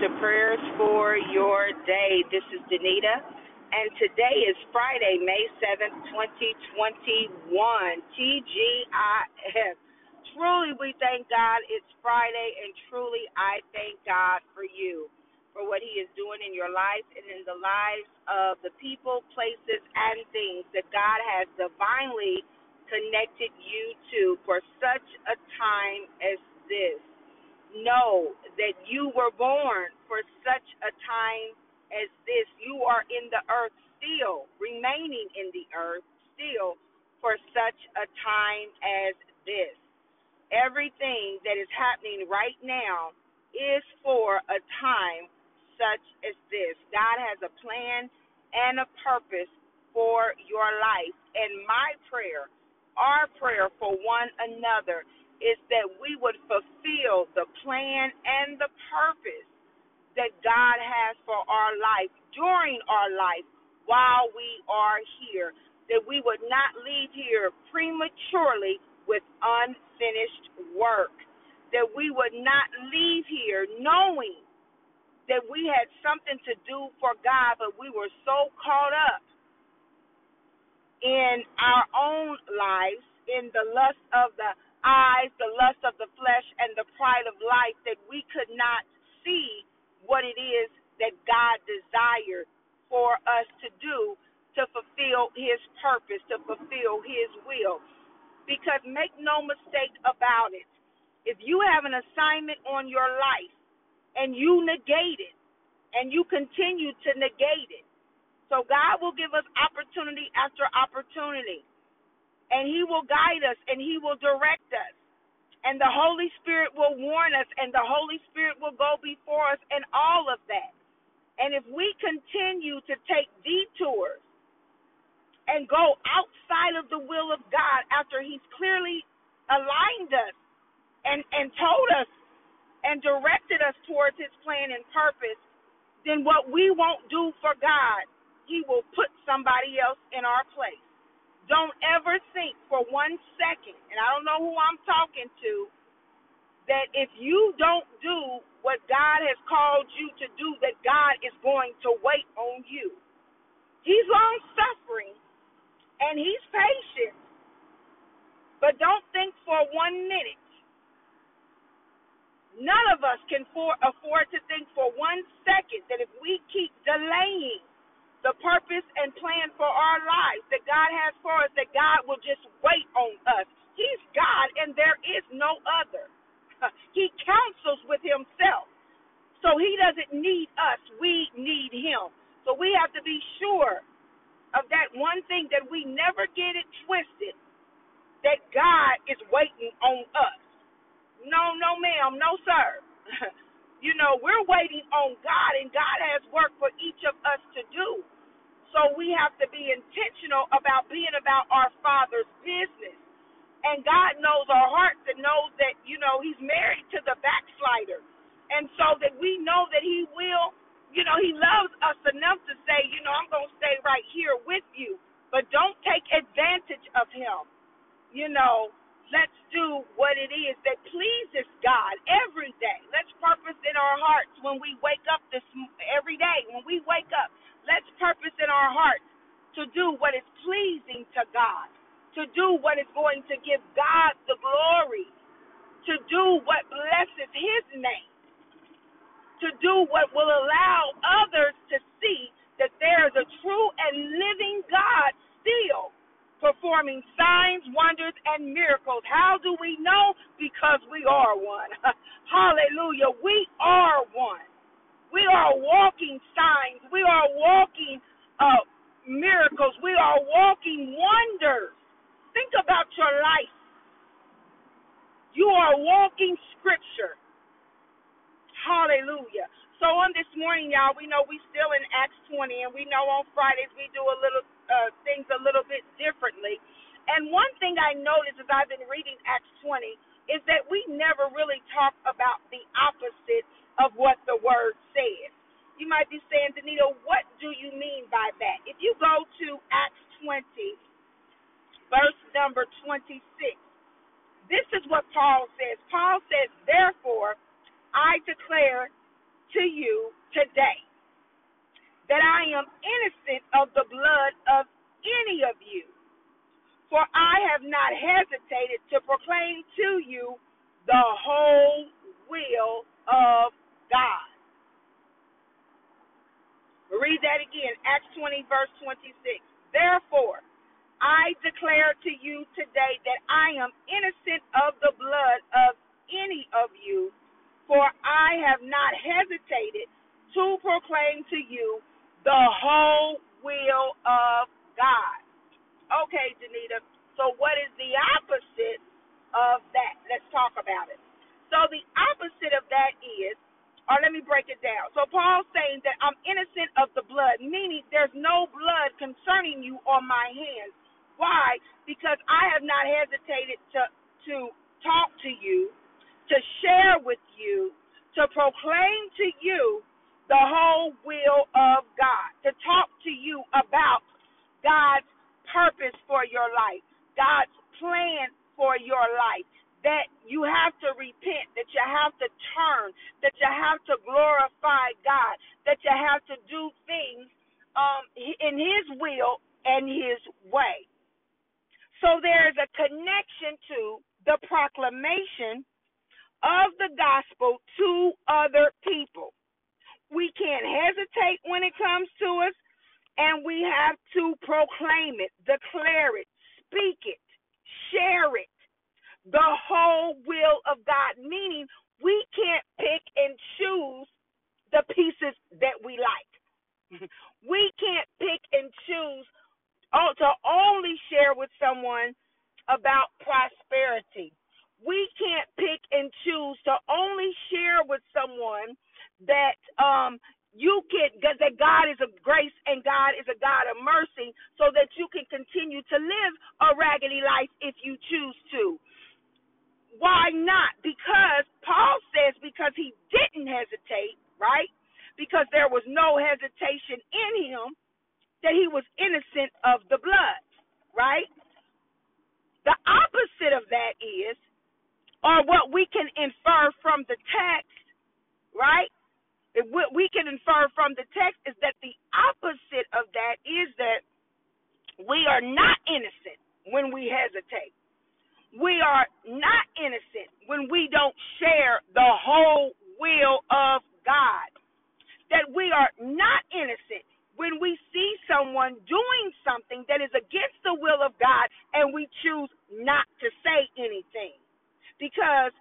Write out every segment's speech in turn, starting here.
to prayers for your day. This is Danita, and today is Friday, May 7th, 2021. TGIF. Truly, we thank God it's Friday, and truly, I thank God for you, for what He is doing in your life and in the lives of the people, places, and things that God has divinely connected you to for such a time as this know that you were born for such a time as this. You are in the earth still, remaining in the earth still for such a time as this. Everything that is happening right now is for a time such as this. God has a plan and a purpose for your life. And my prayer, our prayer for one another, is that we would fulfill the plan and the purpose that God has for our life during our life while we are here. That we would not leave here prematurely with unfinished work. That we would not leave here knowing that we had something to do for God, but we were so caught up in our own lives, in the lust of the eyes, the lust of the flesh, and the pride of life that we could not see what it is that God desired for us to do to fulfill His purpose, to fulfill His will. Because make no mistake about it, if you have an assignment on your life and you negate it, and you continue to negate it, so God will give us opportunity after opportunity and He will guide us and He will direct us. And the Holy Spirit will warn us, and the Holy Spirit will go before us, and all of that. And if we continue to take detours and go outside of the will of God after He's clearly aligned us and, and told us and directed us towards His plan and purpose, then what we won't do for God, He will put somebody else in our place. Don't ever think for one second, and I don't know who I'm talking to, that if you don't do what God has called you to do, that God is going to wait on you. He's long suffering and he's patient. But don't think for one minute. None of us can for, afford to think for one second that if we keep delaying the purpose and plan for our lives that God has for us, that God will just wait on us. He's God and there is no other. He counsels with himself. So he doesn't need us, we need him. So we have to be sure of that one thing that we never get it twisted that God is waiting on us. No, no, ma'am, no, sir. you know, we're waiting on God, and God has work for each of us to do. So we have to be intentional about being about our Father's business. And God knows our hearts and knows that, you know, He's married to the backslider. And so that we know that He will, you know, He loves us enough to say, you know, I'm going to stay right here with you. But don't take advantage of Him. You know, let's do what it is that pleases God every day. Let's purpose in our hearts when we wake up this every day. When we wake up, Let's purpose in our hearts to do what is pleasing to God, to do what is going to give God the glory, to do what blesses His name, to do what will allow others to see that there is a true and living God still performing signs, wonders, and miracles. How do we know? Because we are one. Hallelujah. We are one. We are walking signs. We are walking uh, miracles. We are walking wonders. Think about your life. You are walking scripture. Hallelujah. So on this morning, y'all, we know we still in Acts 20, and we know on Fridays we do a little uh, things a little bit differently. And one thing I noticed as I've been reading Acts 20 is that we never really talk about the opposite of what the word says. You might be saying, Danita, what do you mean by that? If you go to Acts 20, verse number 26, this is what Paul says. Paul says, Therefore, I declare to you today that I am innocent of the blood of any of you. For I have not hesitated to proclaim to you the whole will of God. Read that again, Acts 20, verse 26. Therefore, I declare to you today that I am innocent of the blood of any of you, for I have not hesitated to proclaim to you the whole will of God. Okay, Danita. So, what is the opposite of that? Let's talk about it. So, the opposite of that is or let me break it down. So Paul's saying that I'm innocent of the blood, meaning there's no blood concerning you on my hands. Why? Because I have not hesitated to to talk to you, to share with you, to proclaim to you the whole will of God, to talk to you about God's purpose for your life, God's plan for your life, that you have to repent, that you have to turn, that you have to glorify God, that you have to do things um, in His will and His way. So there's a connection to the proclamation of the gospel to other people. We can't hesitate when it comes to us, and we have to proclaim it, declare it, speak it, share it the whole will of God, meaning we can't pick and choose the pieces that we like. we can't pick and choose oh, to only share with someone about prosperity. We can't pick and choose to only share with someone that um you can that God is a grace and God is a God of mercy so that you can continue to live a raggedy life if you choose to. Why not? Because Paul says because he didn't hesitate, right? Because there was no hesitation in him that he was innocent of the blood, right? The opposite of that is, or what we can infer from the text, right? What we can infer from the text is that the opposite of that is that we are not innocent when we hesitate we are not innocent when we don't share the whole will of God. That we are not innocent when we see someone doing something that is against the will of God and we choose not to say anything. Because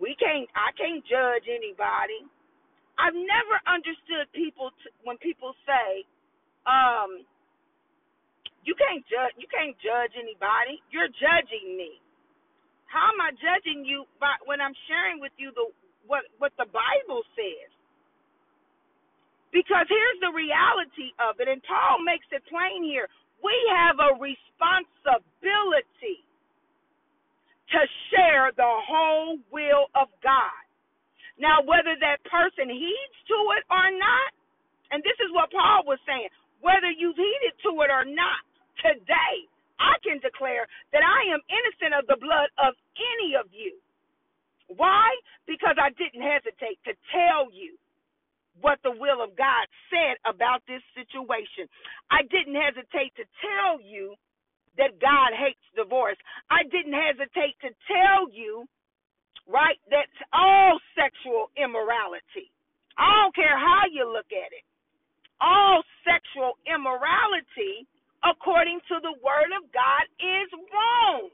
we can't, I can't judge anybody. I've never understood people t- when people say, um, you can't judge. You can't judge anybody. You're judging me. How am I judging you by when I'm sharing with you the what what the Bible says? Because here's the reality of it, and Paul makes it plain here. We have a responsibility to share the whole will of God. Now, whether that person heeds to it or not, and this is what Paul was saying, whether you've heeded to it or not, today I can declare that I am innocent of the blood of any of you. Why? Because I didn't hesitate to tell you what the will of God said about this situation. I didn't hesitate to tell you that God hates divorce. I didn't hesitate to tell you, right, that all sexual immorality, I don't care how you look at it, all sexual immorality according to the word of God is wrong.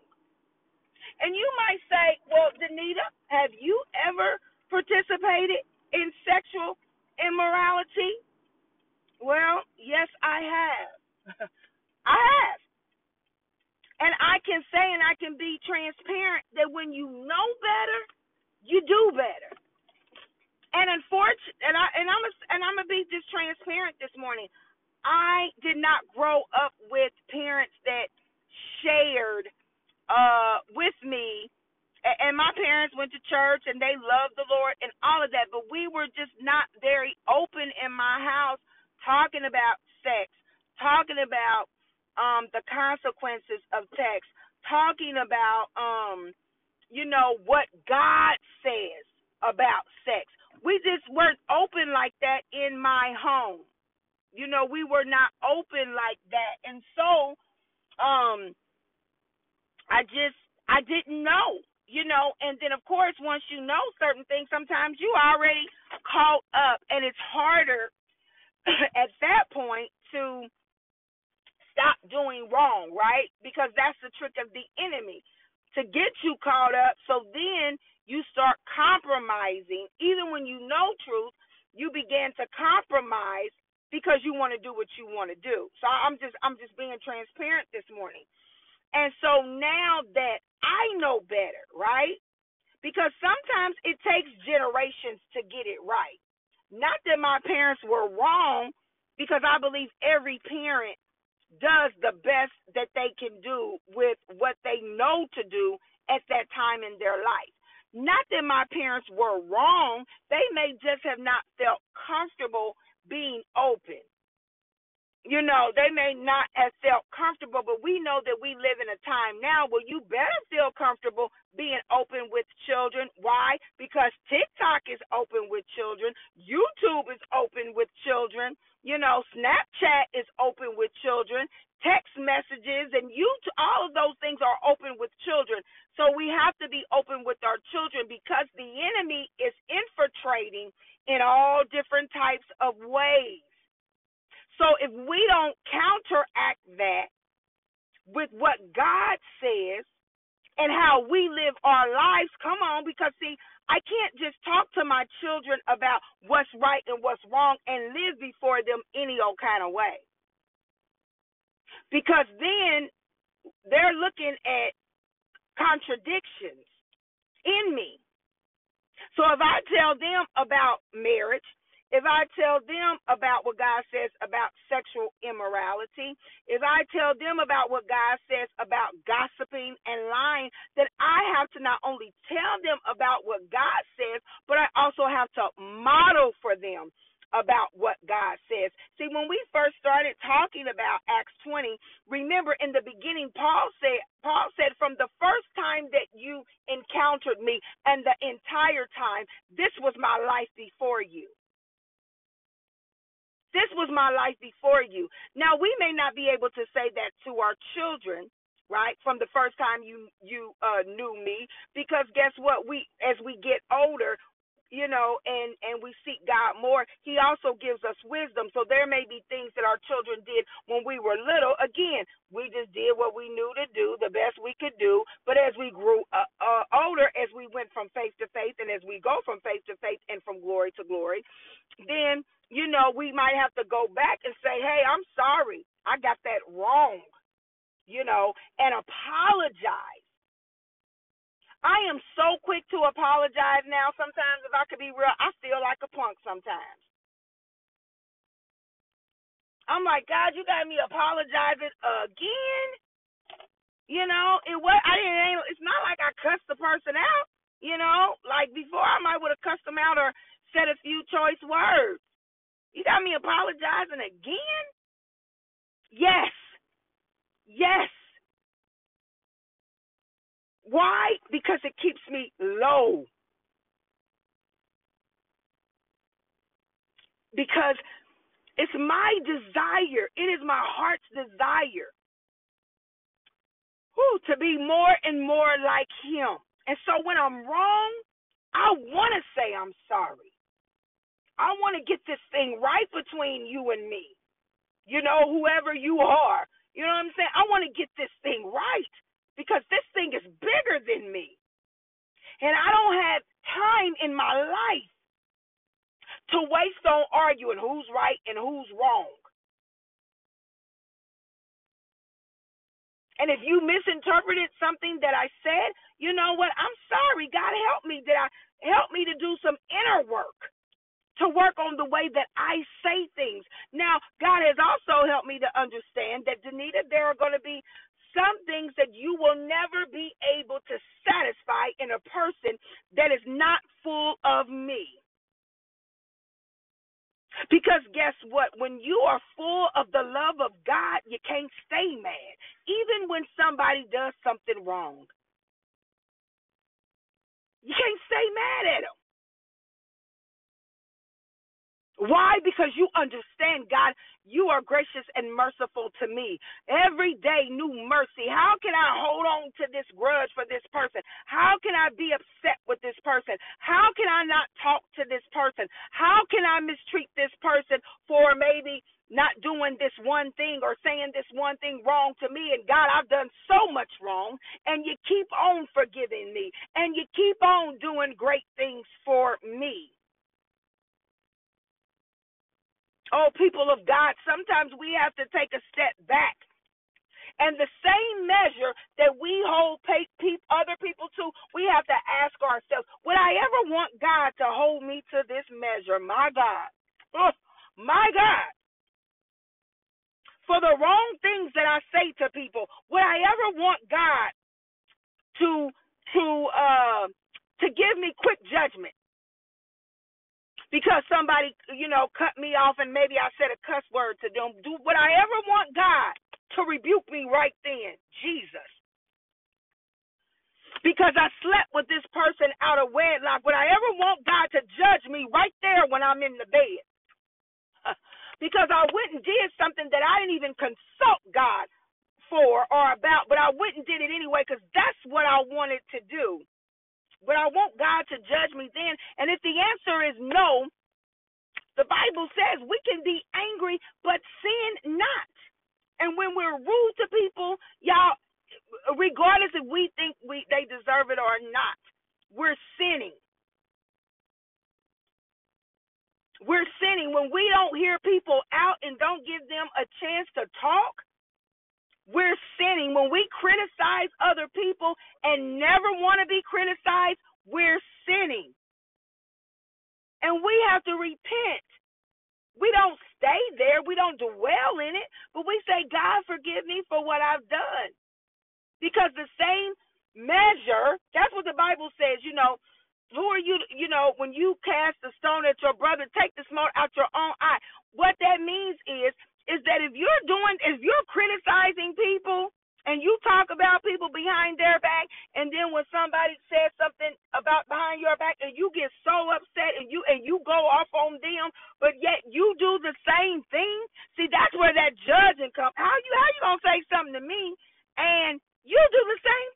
And you might say, well, Danita, have you ever participated in sexual immorality? Well, yes, I have. I have. And I can say and I can be transparent that when you know better, you do better. And unfortunately, and I and I'm a, and I'm gonna be just transparent this morning. I did not grow up with parents that shared uh, with me. And my parents went to church and they loved the Lord and all of that, but we were just not very open in my house talking about sex, talking about um the consequences of sex, talking about um you know what God says about sex. We just weren't open like that in my home. You know, we were not open like that. And so um I just I didn't know, you know, and then of course once you know certain things, sometimes you already caught up and it's harder at that point to stop doing wrong, right? Because that's the trick of the enemy to get you caught up. So then you start compromising. Even when you know truth, you begin to compromise because you want to do what you want to do. So I'm just I'm just being transparent this morning. And so now that I know better, right? Because sometimes it takes generations to get it right. Not that my parents were wrong, because I believe every parent does the best that they can do with what they know to do at that time in their life. Not that my parents were wrong, they may just have not felt comfortable being open. You know, they may not have felt comfortable, but we know that we live in a time now where you better feel comfortable being open with children. Why? Because TikTok is open with children, YouTube is open with children, you know, Snapchat is open with children, text messages and you all of those things are open with children. So we have to be open with our children because the enemy is infiltrating in all different types of ways. So if we don't counteract that with what God says and how we live our lives, come on, because see, I can't just talk to my children about what's right and what's wrong and live before them any old kind of way. Because then they're looking at contradictions in me. So if I tell them about marriage if I tell them about what God says about sexual immorality, if I tell them about what God says about gossiping and lying, then I have to not only tell them about what God says, but I also have to model for them about what God says. See, when we first started talking about Acts 20, remember in the beginning Paul said Paul said from the first time that you encountered me and the entire time this was my life before you. This was my life before you. Now we may not be able to say that to our children, right? From the first time you you uh, knew me, because guess what? We as we get older, you know, and and we seek God more, He also gives us wisdom. So there may be things that our children did when we were little. Again, we just did what we knew to do, the best we could do. But as we grew uh, uh, older, as we went from faith to faith, and as we go from faith to faith and from glory to glory, then you know, we might have to go back and say, hey, I'm sorry. I got that wrong, you know, and apologize. I am so quick to apologize now. Sometimes, if I could be real, I feel like a punk sometimes. I'm like, God, you got me apologizing again. You know, it was I didn't. It's not like I cussed the person out. You know, like before, I might would have cussed them out or said a few choice words. You got me apologizing again? Yes. Yes. Why? Because it keeps me low. Because it's my desire, it is my heart's desire whew, to be more and more like Him. And so when I'm wrong, I want to say I'm sorry. I want to get this thing right between you and me. You know, whoever you are. You know what I'm saying? I want to get this thing right because this thing is bigger than me. And I don't have time in my life to waste on arguing who's right and who's wrong. And if you misinterpreted something that I said, you know what? I'm sorry. God help me. Did I help me to do some inner work? to work on the way that I say things. Now, God has also helped me to understand that, Danita, there are going to be some things that you will never be able to satisfy in a person that is not full of me. Because guess what? When you are full of the love of God, you can't stay mad, even when somebody does something wrong. You can't stay mad at them Why? Because you understand, God, you are gracious and merciful to me. Every day, new mercy. How can I hold on to this grudge for this person? How can I be upset with this person? How can I not talk to this person? How can I mistreat this person for maybe not doing this one thing or saying this one thing wrong to me? And God, I've done so much wrong, and you keep on forgiving me, and you keep on doing great things for me. Oh, people of God, sometimes we have to take a step back. And the same measure that we hold other people to, we have to ask ourselves, would I ever want God to hold me to this measure? My God. Oh, my God. For the wrong things that I say to people, would I ever want God to to uh to give me quick judgment? Because somebody, you know, cut me off and maybe I said a cuss word to them. Do would I ever want God to rebuke me right then? Jesus. Because I slept with this person out of wedlock. Would I ever want God to judge me right there when I'm in the bed? because I went and did something that I didn't even consult God for or about, but I went and did it anyway because that's what I wanted to do. But I want God to judge me then. And if the answer is no, the Bible says we can be angry, but sin not. And when we're rude to people, y'all, regardless if we think we they deserve it or not, we're sinning. We're sinning when we don't hear people out and don't give them a chance to talk. We're sinning when we criticize other people and never want to be criticized. We're sinning. And we have to repent. We don't stay there, we don't dwell in it, but we say, God, forgive me for what I've done. Because the same measure, that's what the Bible says, you know, who are you, you know, when you cast a stone at your brother, take the smoke out your own eye. What that means is is that if you're doing, if you're criticizing people and you talk about people behind their back, and then when somebody says something about behind your back, and you get so upset and you and you go off on them, but yet you do the same thing. See, that's where that judging comes. How you how you gonna say something to me and you do the same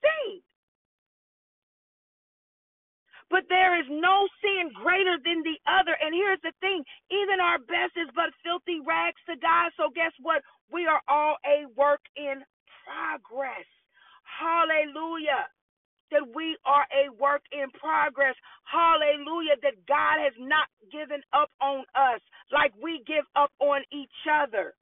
But there is no sin greater than the other. And here's the thing even our best is but filthy rags to God. So guess what? We are all a work in progress. Hallelujah. That we are a work in progress. Hallelujah. That God has not given up on us like we give up on each other.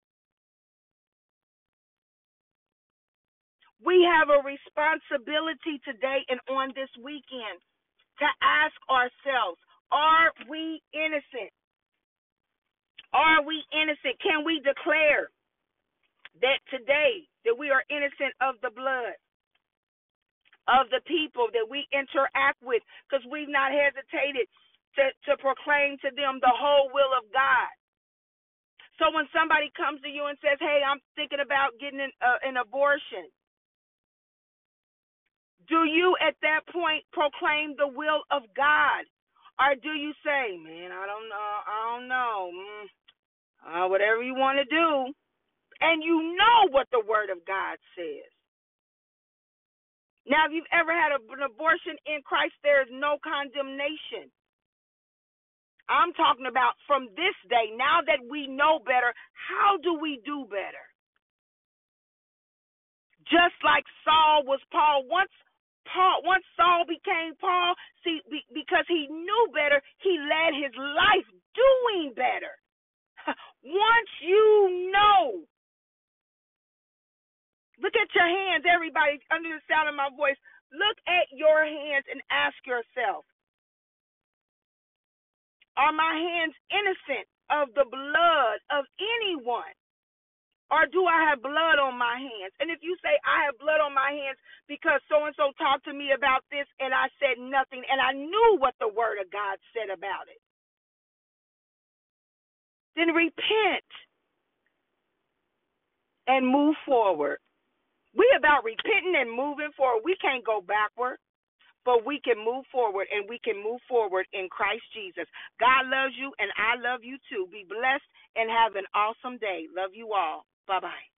We have a responsibility today and on this weekend to ask ourselves are we innocent? Are we innocent? Can we declare that today that we are innocent of the blood of the people that we interact with because we've not hesitated to, to proclaim to them the whole will of God. So when somebody comes to you and says, "Hey, I'm thinking about getting an, uh, an abortion," Do you at that point proclaim the will of God? Or do you say, man, I don't know, I don't know, mm, uh, whatever you want to do, and you know what the Word of God says? Now, if you've ever had an abortion in Christ, there is no condemnation. I'm talking about from this day, now that we know better, how do we do better? Just like Saul was Paul, once Paul, once Saul became Paul, see, be, because he knew better, he led his life doing better. once you know, look at your hands, everybody under the sound of my voice. Look at your hands and ask yourself Are my hands innocent of the blood of anyone? Or do I have blood on my hands? And if you say, I have blood on my hands because so and so talked to me about this and I said nothing and I knew what the word of God said about it, then repent and move forward. We about repenting and moving forward. We can't go backward. but we can move forward and we can move forward in Christ Jesus. God loves you and I love you too. Be blessed and have an awesome day. Love you all. Bye bye.